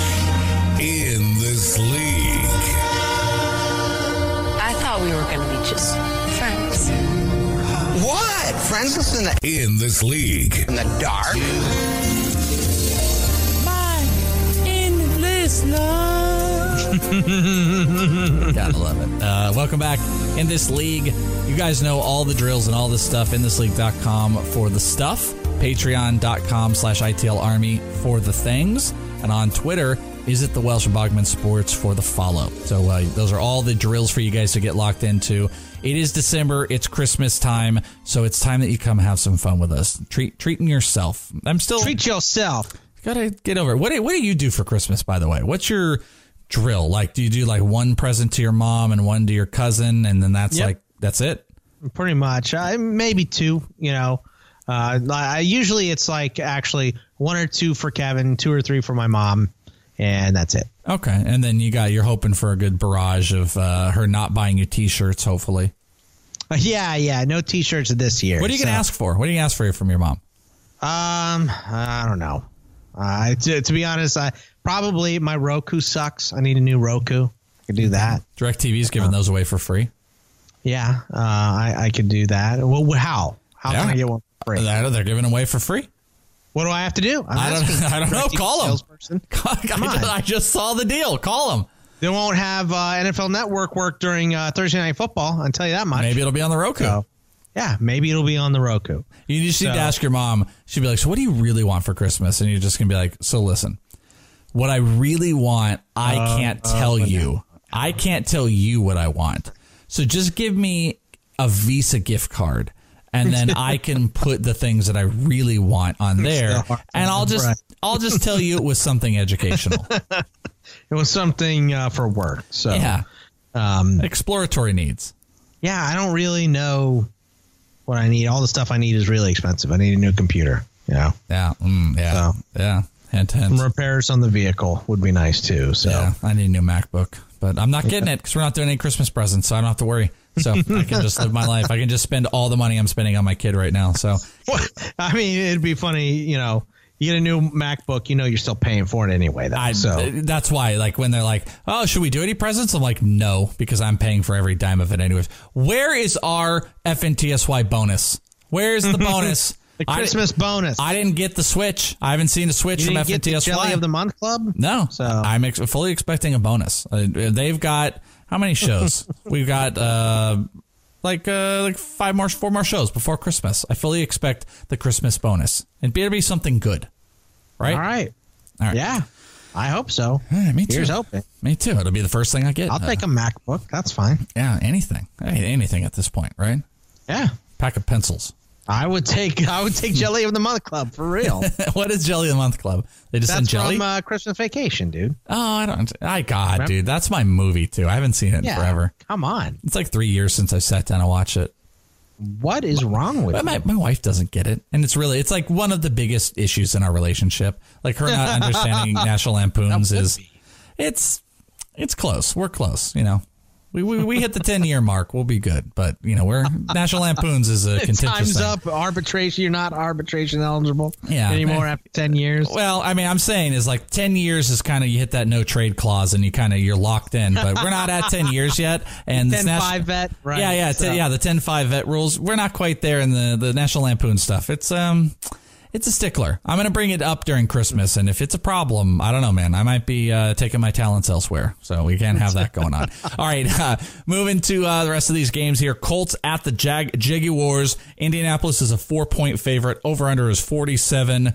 Just friends. What? Friends in the in this league, in the dark? My endless love. Gotta love it. Uh, welcome back in this league. You guys know all the drills and all this stuff in thisleague.com for the stuff, patreon.com slash ITL Army for the things, and on Twitter, is it the Welsh Bogman Sports for the follow. So uh, those are all the drills for you guys to get locked into. It is December. It's Christmas time, so it's time that you come have some fun with us. Treat treating yourself. I'm still Treat yourself. Gotta get over it. What do, what do you do for Christmas, by the way? What's your drill? Like, do you do like one present to your mom and one to your cousin, and then that's Yep. like that's it? Pretty much. Uh, maybe two, you know. Uh, I usually it's like actually one or two for Kevin, two or three for my mom, and that's it. Okay, and then you got you're hoping for a good barrage of uh, her not buying you T-shirts. Hopefully, Uh, yeah, yeah. No t-shirts this year. what are you gonna ask for? What are you gonna ask for from your mom? Um, I don't know. Uh, to, to be honest, I probably my Roku sucks. I need a new Roku. I could do that. DirecTV's giving those away for free. Yeah, uh, I, I could do that. Well, how? How Yeah. can I get one for free? They're giving away for free. What do I have to do? I'm I don't- I don't know. Call salesperson. I, just. I just saw the deal. Call them. They won't have uh, NFL Network work during uh, Thursday Night Football. I'll tell you that much. Maybe it'll be on the Roku. So, yeah, maybe it'll be on the Roku. You just need to ask your mom. She'd be like, "So, what do you really want for Christmas?" And you're just gonna be like, "So, listen, what I really want, I Uh, can't tell you. I can't tell you what I want. So, just give me a Visa gift card." And then I can put the things that I really want on there, and I'll just. I'll just tell you it was something educational. It was something uh, for work. So Yeah, um, exploratory needs. yeah, I don't really know what I need. All the stuff I need is really expensive. I need a new computer. You know, Yeah, mm, yeah, So- yeah. Hint. some repairs on the vehicle would be nice too. So Yeah, I need a new MacBook, but I'm not getting it because we're not doing any Christmas presents, so I don't have to worry. So I can just live my life. I can just spend all the money I'm spending on my kid right now. So I mean, it'd be funny, you know, you get a new MacBook, you know you're still paying for it anyway. Though, I, so that's why, like, when they're like, "Oh, should we do any presents?" I'm like, "No," because I'm paying for every dime of it anyways. Where is our FNTSY bonus? Where's the bonus? the I- Christmas bonus. I didn't get the Switch. I haven't seen a Switch from didn't get the FNTSY. Jelly of the Month Club. No, So- I'm ex- fully expecting a bonus. Uh, they've got how many shows? We've got uh, like uh, like five more, four more shows before Christmas. I fully expect the Christmas bonus. It better be something good, right? All right. All right. Yeah, I hope so. Right, me too. Here's hoping. Me too. It'll be the first thing I get. I'll Uh, take a MacBook. That's fine. yeah, anything, Hey, anything at this point, right? Yeah, Pack of pencils. I would take. I would take Jelly of the Month Club for real. what is Jelly of the Month Club? They just send That's jelly. from uh, Christmas Vacation, dude. oh, I don't. I God, dude, that's my movie too. I haven't seen it in Yeah, forever. Come on. It's like three years since I sat down and watched it. What is wrong with But my, my wife doesn't get it. And it's really, it's like one of the biggest issues in our relationship. Like her not understanding National Lampoons is, be. it's, it's close. We're close, you know. We, we, we hit the 10 year mark. We'll be good. But, you know, we're, National Lampoons is a contentious Time's thing. up. Arbitration. You're not arbitration eligible Yeah. anymore after ten years. Well, I mean, I'm saying is like 10 years is kind of, you hit that no trade clause and you kind of, you're locked in. But we're not at 10 years yet. And this 10 nat- 5 vet. Right. Yeah, yeah, So- t- yeah. The 10-5 vet rules. We're not quite there in the the National Lampoon stuff. It's um, it's a stickler. I'm gonna bring it up during Christmas, and if it's a problem, I don't know, man. I might be uh, taking my talents elsewhere, so we can't have that going on. All right, uh, moving to uh, the rest of these games here. Colts at the Jag Jaguars. Indianapolis is a four point favorite. Over under is 47.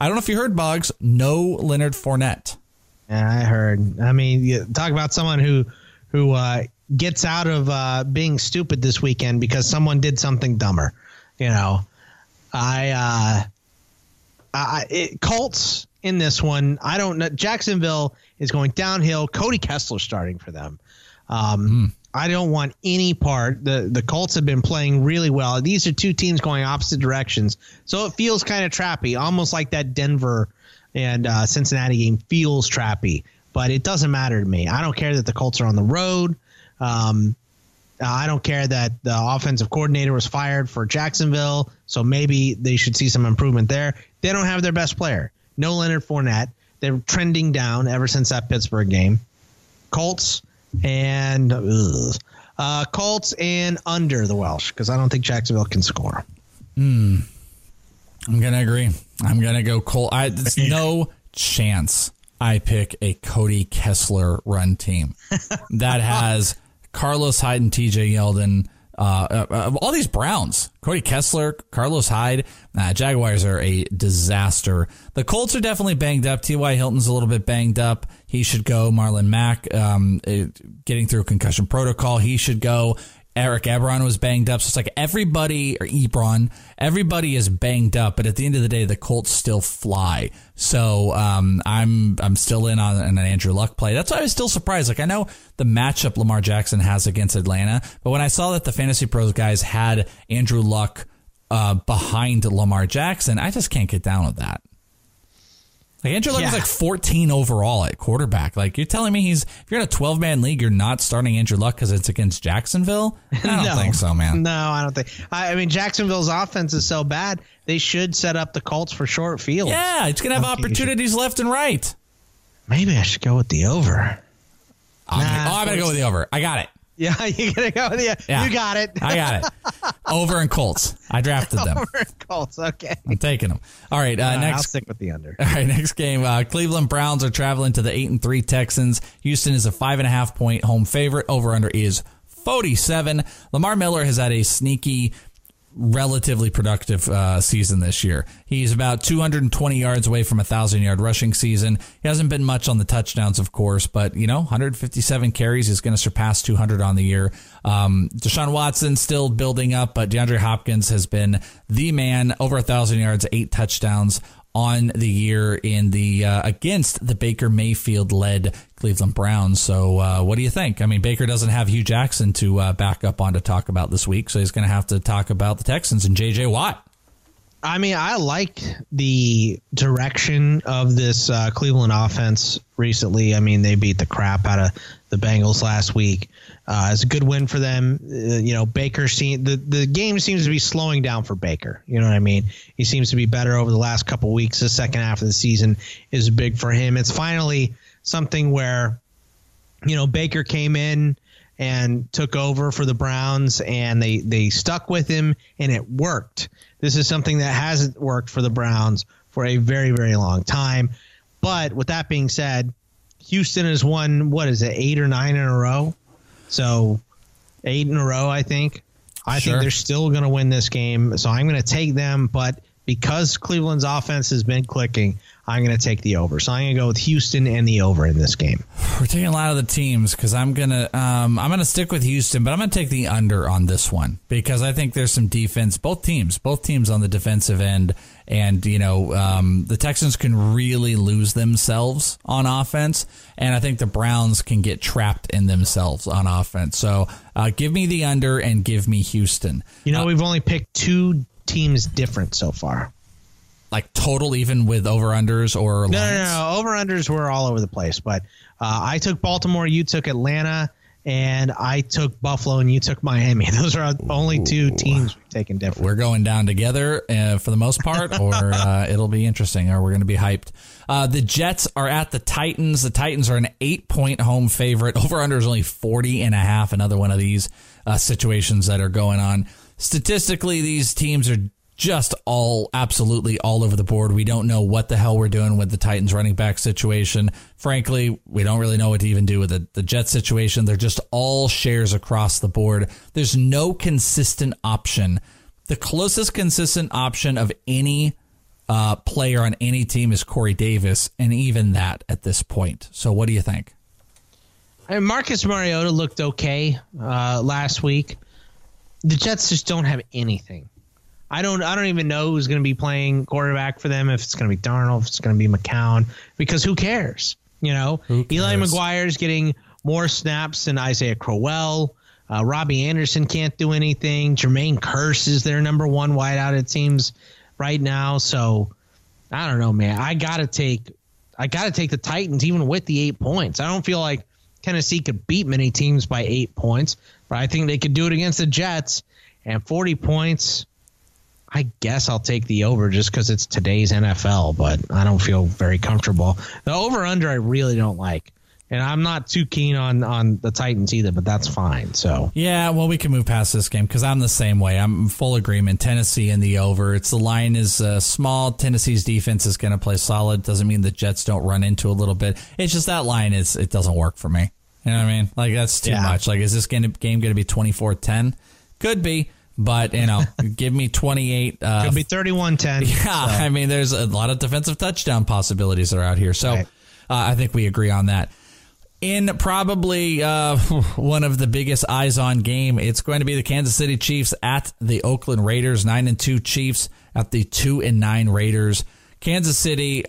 I don't know if you heard, Boggs. No Leonard Fournette. Yeah, I heard. I mean, you talk about someone who who uh, gets out of uh, being stupid this weekend because someone did something dumber. You know, I, uh, I it, Colts in this one. I don't know. Jacksonville is going downhill. Cody Kessler starting for them. Um, I don't want any part. The the Colts have been playing really well. These are two teams going opposite directions, so it feels kind of trappy, almost like that Denver and uh, Cincinnati game feels trappy. But it doesn't matter to me. I don't care that the Colts are on the road. Um, uh, I don't care that the offensive coordinator was fired for Jacksonville, so maybe they should see some improvement there. They don't have their best player, no Leonard Fournette. They're trending down ever since that Pittsburgh game. Colts and uh, Colts and under the Welsh because I don't think Jacksonville can score. I'm gonna agree. I'm gonna go Colt. I, there's no chance I pick a Cody Kessler run team that has Carlos Hyde and T.J. Yeldon. Uh, uh, uh, all these Browns, Cody Kessler, Carlos Hyde, uh, Jaguars are a disaster. The Colts are definitely banged up. T.Y. Hilton's a little bit banged up. He should go. Marlon Mack, um, uh, getting through concussion protocol. He should go. Eric Ebron was banged up. So it's like everybody, or Ebron, everybody is banged up. But at the end of the day, the Colts still fly. So um, I'm I'm still in on an Andrew Luck play. That's why I was still surprised. Like I know the matchup Lamar Jackson has against Atlanta, but when I saw that the Fantasy Pros guys had Andrew Luck uh, behind Lamar Jackson, I just can't get down with that. Like Andrew Luck is Yeah. like 14 overall at quarterback. Like you're telling me he's if you're in a 12 man league, you're not starting Andrew Luck because it's against Jacksonville. I don't No. think so, man. No, I don't think. I, I mean, Jacksonville's offense is so bad. They should set up the Colts for short fields. Yeah, it's gonna have Okay, opportunities left and right. Maybe I should go with the over. I'm gonna, oh, I'm gonna go with the over. I got it. Yeah, you gotta go with the. Yeah. You got it. I got it. Over and Colts. I drafted them. Over Colts. Okay. I'm taking them. All right. Uh, All right, I'll stick with the under. All right, next game. Uh, Cleveland Browns are traveling to the eight and three Texans. Houston is a five and a half point home favorite. Over under is forty seven. Lamar Miller has had a sneaky, relatively productive uh, season this year. He's about two hundred and twenty yards away from a thousand yard rushing season. He hasn't been much on the touchdowns, of course, but you know, one hundred fifty seven carries is going to surpass two hundred on the year. Um, Deshaun Watson still building up, but DeAndre Hopkins has been the man. Over a thousand yards, eight touchdowns on the year in the uh, against the Baker Mayfield led Cleveland Browns. So, uh, what do you think? I mean, Baker doesn't have Hue Jackson to uh, back up on to talk about this week, so he's going to have to talk about the Texans and J.J. Watt. I mean, I like the direction of this uh, Cleveland offense recently. I mean, they beat the crap out of the Bengals last week. Uh, it's a good win for them. Uh, you know, Baker seen the the game seems to be slowing down for Baker. You know what I mean? He seems to be better over the last couple weeks. The second half of the season is big for him. It's finally something where, you know, Baker came in and took over for the Browns, and they they stuck with him, and it worked. This is something that hasn't worked for the Browns for a very very long time. But with that being said, Houston has won what is it, eight or nine in a row? So eight in a row, I think. I Sure. think they're still going to win this game. So I'm going to take them, but because Cleveland's offense has been clicking, I'm going to take the over. So I'm going to go with Houston and the over in this game. We're taking a lot of the teams because I'm gonna um, I'm gonna stick with Houston, but I'm gonna take the under on this one because I think there's some defense. Both teams, both teams on the defensive end, and you know um, the Texans can really lose themselves on offense, and I think the Browns can get trapped in themselves on offense. So uh, give me the under and give me Houston. You know, we've only picked two teams different so far. Like total, even with over unders or No, no, no. Over unders were all over the place, but uh, I took Baltimore, you took Atlanta, and I took Buffalo, and you took Miami. Those are the only two teams we've taken different. we're going down together uh, for the most part, or uh, it'll be interesting, or we're going to be hyped. Uh, the Jets are at the Titans. The Titans are an eight point home favorite. Over under is only 40 and a half. Another one of these uh, situations that are going on. Statistically, these teams are just all absolutely all over the board. We don't know what the hell we're doing with the Titans running back situation. Frankly, we don't really know what to even do with the, the Jets situation. They're just all shares across the board. There's no consistent option. The closest consistent option of any uh, player on any team is Corey Davis, and even that at this point. So, what do you think? Marcus Mariota looked okay uh, last week. The Jets just don't have anything. I don't. I don't even know who's going to be playing quarterback for them. If it's going to be Darnold, if it's going to be McCown, because who cares? You know, Eli cares? McGuire's getting more snaps than Isaiah Crowell. Uh, Robbie Anderson can't do anything. Jermaine Kearse is their number one wideout. It seems right now. So I don't know, man. I gotta take. I gotta take the Titans, even with the eight points. I don't feel like Tennessee could beat many teams by eight points, but I think they could do it against the Jets. And 40 points, I guess I'll take the over just because it's today's NFL, but I don't feel very comfortable. The over under, I really don't like. And I'm not too keen on, on the Titans either, but that's fine. So Yeah, well, we can move past this game because I'm the same way. I'm full agreement. Tennessee in the over. It's the line is uh, small. Tennessee's defense is going to play solid. Doesn't mean the Jets don't run into a little bit. It's just that line is it doesn't work for me. You know what I mean? Like that's too Yeah. much. Like is this gonna, game going to be 24-10? Could be, but you know, give me 28. Uh, it'll be 31 10. yeah, I mean, there's a lot of defensive touchdown possibilities that are out here. So Right. uh, I think we agree on that. In probably uh, one of the biggest eyes on game, it's going to be the Kansas City Chiefs at the Oakland Raiders. Nine and two Chiefs at the two and nine Raiders. Kansas City.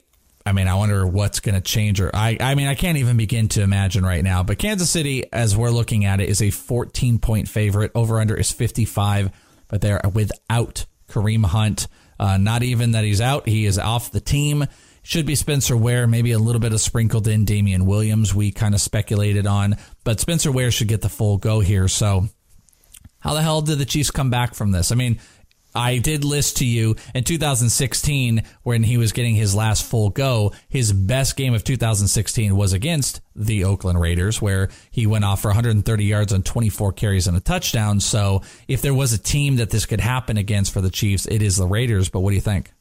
I mean, I wonder what's going to change. Or I, I mean, I can't even begin to imagine right now. But Kansas City, as we're looking at it, is a 14 point favorite. Over under is 55, but they're without Kareem Hunt. Uh, not even that he's out; he is off the team. Should be Spencer Ware, maybe a little bit of sprinkled in Damien Williams. We kind of speculated on, but Spencer Ware should get the full go here. So, how the hell did the Chiefs come back from this? I mean, I did list to you in 2016 when he was getting his last full go. His best game of 2016 was against the Oakland Raiders, where he went off for 130 yards on 24 carries and a touchdown. So, if there was a team that this could happen against for the Chiefs, it is the Raiders. But what do you think?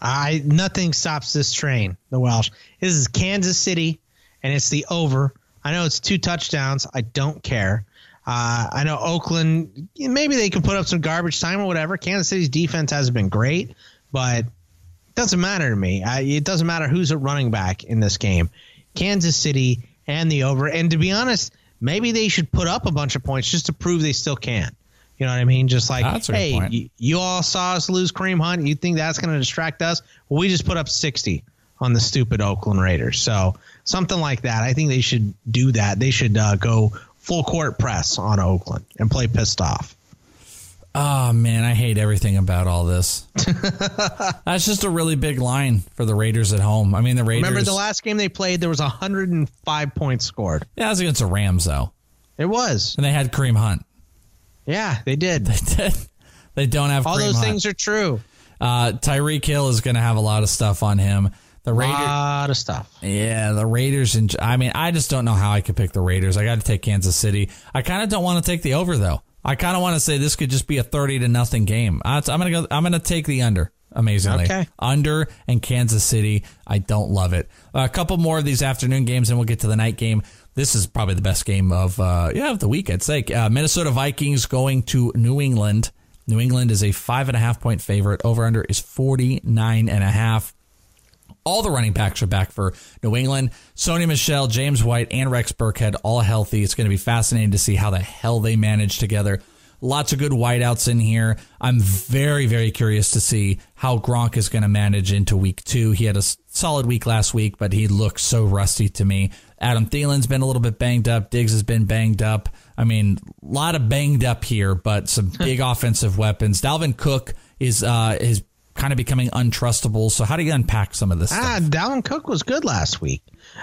I nothing stops this train. The Welsh. This is Kansas City, and it's the over. I know it's two touchdowns. I don't care. Uh, I know Oakland. Maybe they can put up some garbage time or whatever. Kansas City's defense hasn't been great, but it doesn't matter to me. I, it doesn't matter who's a running back in this game. Kansas City and the over. And to be honest, maybe they should put up a bunch of points just to prove they still can. You know what I mean? Just like, That's a good hey, you, you all saw us lose Kareem Hunt. You think that's going to distract us? Well, we just put up 60 on the stupid Oakland Raiders. So something like that. I think they should do that. They should uh, go full court press on Oakland and play pissed off. Oh man, I hate everything about all this. That's just a really big line for the Raiders at home. I mean, the Raiders. Remember the last game they played? There was 105 points scored. Yeah, it was against the Rams though. It was. And they had Kareem Hunt. Yeah, they did. They did. They don't have All Kareem those Hunt. things are true. Uh, Tyreek Hill is going to have a lot of stuff on him. The A Raiders. lot of stuff. Yeah, the Raiders and I mean, I just don't know how I could pick the Raiders. I got to take Kansas City. I kind of don't want to take the over though. I kind of want to say this could just be a thirty to nothing game. I- I'm gonna go. I'm gonna take the under. Amazingly, Okay. under and Kansas City. I don't love it. a couple more of these afternoon games, and we'll get to the night game. This is probably the best game of uh, yeah of the week. I'd say uh, Minnesota Vikings going to New England. New England is a five and a half point favorite. Over under is forty nine and a half. All the running backs are back for New England. Sony Michel, James White, and Rex Burkhead all healthy. It's going to be fascinating to see how the hell they manage together. Lots of good wideouts in here. I'm very, very curious to see how Gronk is going to manage into week two. He had a solid week last week, but he looked so rusty to me. Adam Thielen's been a little bit banged up. Diggs has been banged up. I mean, a lot of banged up here, but some big offensive weapons. Dalvin Cook is uh, is kind of becoming untrustable. So how do you unpack some of this Ah, stuff? Dalvin Cook was good last week.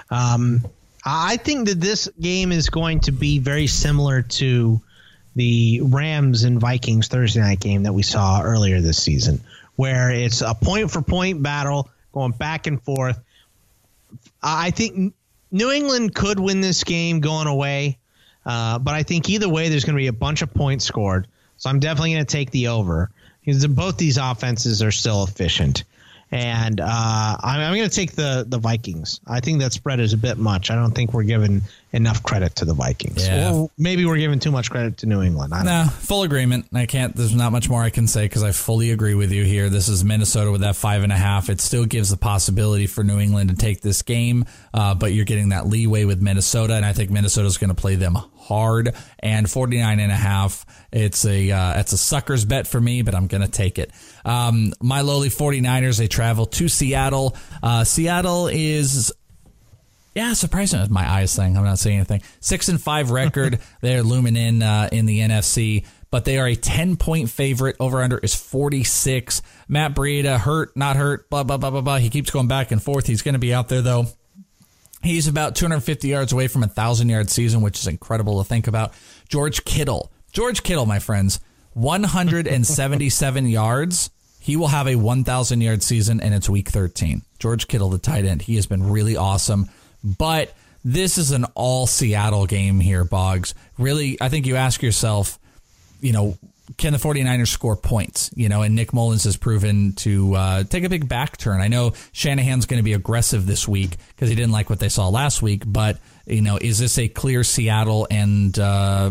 Um, I think that this game is going to be very similar to the Rams and Vikings Thursday night game that we saw earlier this season, where it's a point for point battle going back and forth. I think New England could win this game going away, uh, but I think either way, there's going to be a bunch of points scored. So I'm definitely going to take the over because both these offenses are still efficient. And uh, I'm, I'm going to take the the Vikings. I think that spread is a bit much. I don't think we're giving enough credit to the Vikings. Yeah. Or maybe we're giving too much credit to New England. I don't Nah, full agreement. I can't. There's not much more I can say because I fully agree with you here. This is Minnesota with that five and a half. It still gives the possibility for New England to take this game, uh, but you're getting that leeway with Minnesota, and I think Minnesota's going to play them hard. And 49 and a half. It's a uh, it's a sucker's bet for me, but I'm going to take it. Um, my lowly 49ers. They travel to Seattle. Uh, Seattle is yeah, surprising. My eyes thing. I'm not saying anything. Six and five record. They're looming in uh, in the NFC, but they are a 10 point favorite. Over under is 46. Matt Breida hurt, not hurt. Blah blah blah blah blah. He keeps going back and forth. He's going to be out there though. He's about 250 yards away from a thousand yard season, which is incredible to think about. George Kittle. George Kittle, my friends, 177 yards. He will have a 1,000 yard season, and it's week 13. George Kittle, the tight end, he has been really awesome. But this is an all Seattle game here, Boggs. Really, I think you ask yourself, you know, can the 49ers score points? You know, and Nick Mullens has proven to uh, take a big back turn. I know Shanahan's going to be aggressive this week because he didn't like what they saw last week, but, you know, is this a clear Seattle and, uh,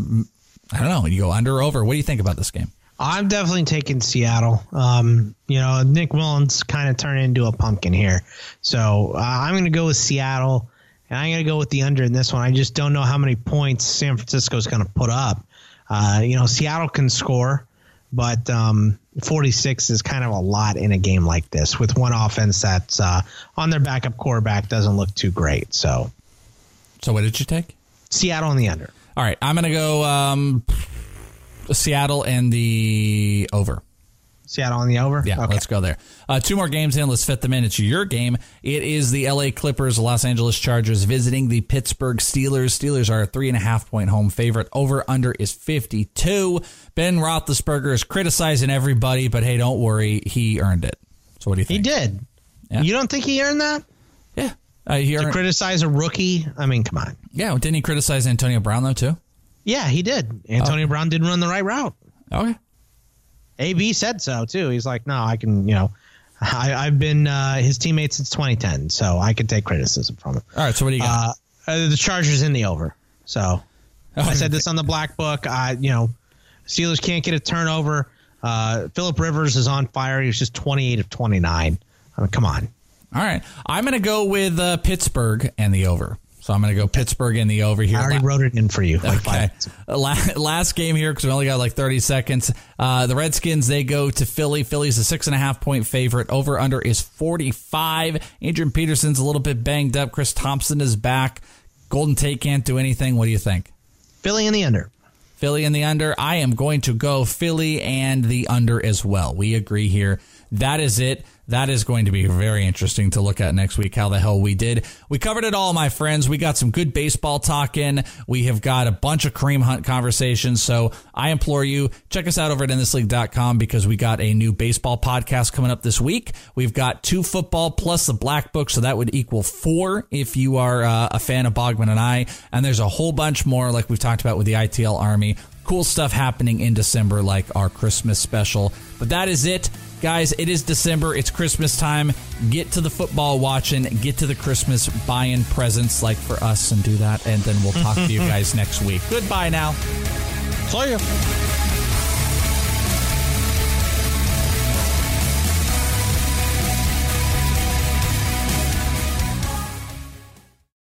I don't know, you go under or over? What do you think about this game? I'm definitely taking Seattle. Um, you know, Nick Mullens kind of turned into a pumpkin here. So uh, I'm going to go with Seattle, and I'm going to go with the under in this one. I just don't know how many points San Francisco is going to put up. Uh, you know, Seattle can score, but um, 46 is kind of a lot in a game like this with one offense that's uh, on their backup quarterback doesn't look too great. So So, what did you take? Seattle on the under. All right, I'm going to go um, Seattle and the over. Seattle on the over? Yeah, let's go there. Uh, two more games in. Let's fit them in. It's your game. It is the LA Clippers, Los Angeles Chargers visiting the Pittsburgh Steelers. Steelers are a three and a half point home favorite. Over under is 52. Ben Roethlisberger is criticizing everybody, but hey, don't worry. He earned it. So what do you think? He did. Yeah. You don't think he earned that? Yeah. Uh, he To earned, criticize a rookie? I mean, come on. yeah. Didn't he criticize Antonio Brown, though, too? Yeah, he did. Antonio Brown didn't run the right route. Okay. AB said so too. He's like, no, I can, you know, I, I've been uh, his teammate since 2010, so I can take criticism from him. All right. So what do you got? Uh, uh, the Chargers in the over. So Oh, I said this on the black book. I, you know, Steelers can't get a turnover. Uh, Philip Rivers is on fire. He was just 28 of 29. I mean, come on. All right. I'm going to go with uh, Pittsburgh and the over. So I'm going to go Pittsburgh in the over here. I already La- wrote it in for you. Like Okay. Last game here because we only got like 30 seconds. Uh, the Redskins, they go to Philly. Philly's a six and a half point favorite. Over under is 45. Adrian Peterson's a little bit banged up. Chris Thompson is back. Golden Tate can't do anything. What do you think? Philly in the under. Philly in the under. I am going to go Philly and the under as well. We agree here. That is it. That is going to be very interesting to look at next week. How the hell we did. We covered it all, my friends. We got some good baseball talk in. We have got a bunch of Kareem Hunt conversations. So I implore you, check us out over at inthisleague.com because we got a new baseball podcast coming up this week. We've got two football plus the black book. So that would equal four if you are uh, a fan of Bogman and I. And there's a whole bunch more, like we've talked about with the ITL Army. Cool stuff happening in December, like our Christmas special. But that is it. Guys, it is December. It's Christmas time. Get to the football watching. Get to the Christmas buying presents like for us and do that. And then we'll talk to you guys next week. Goodbye now. See ya.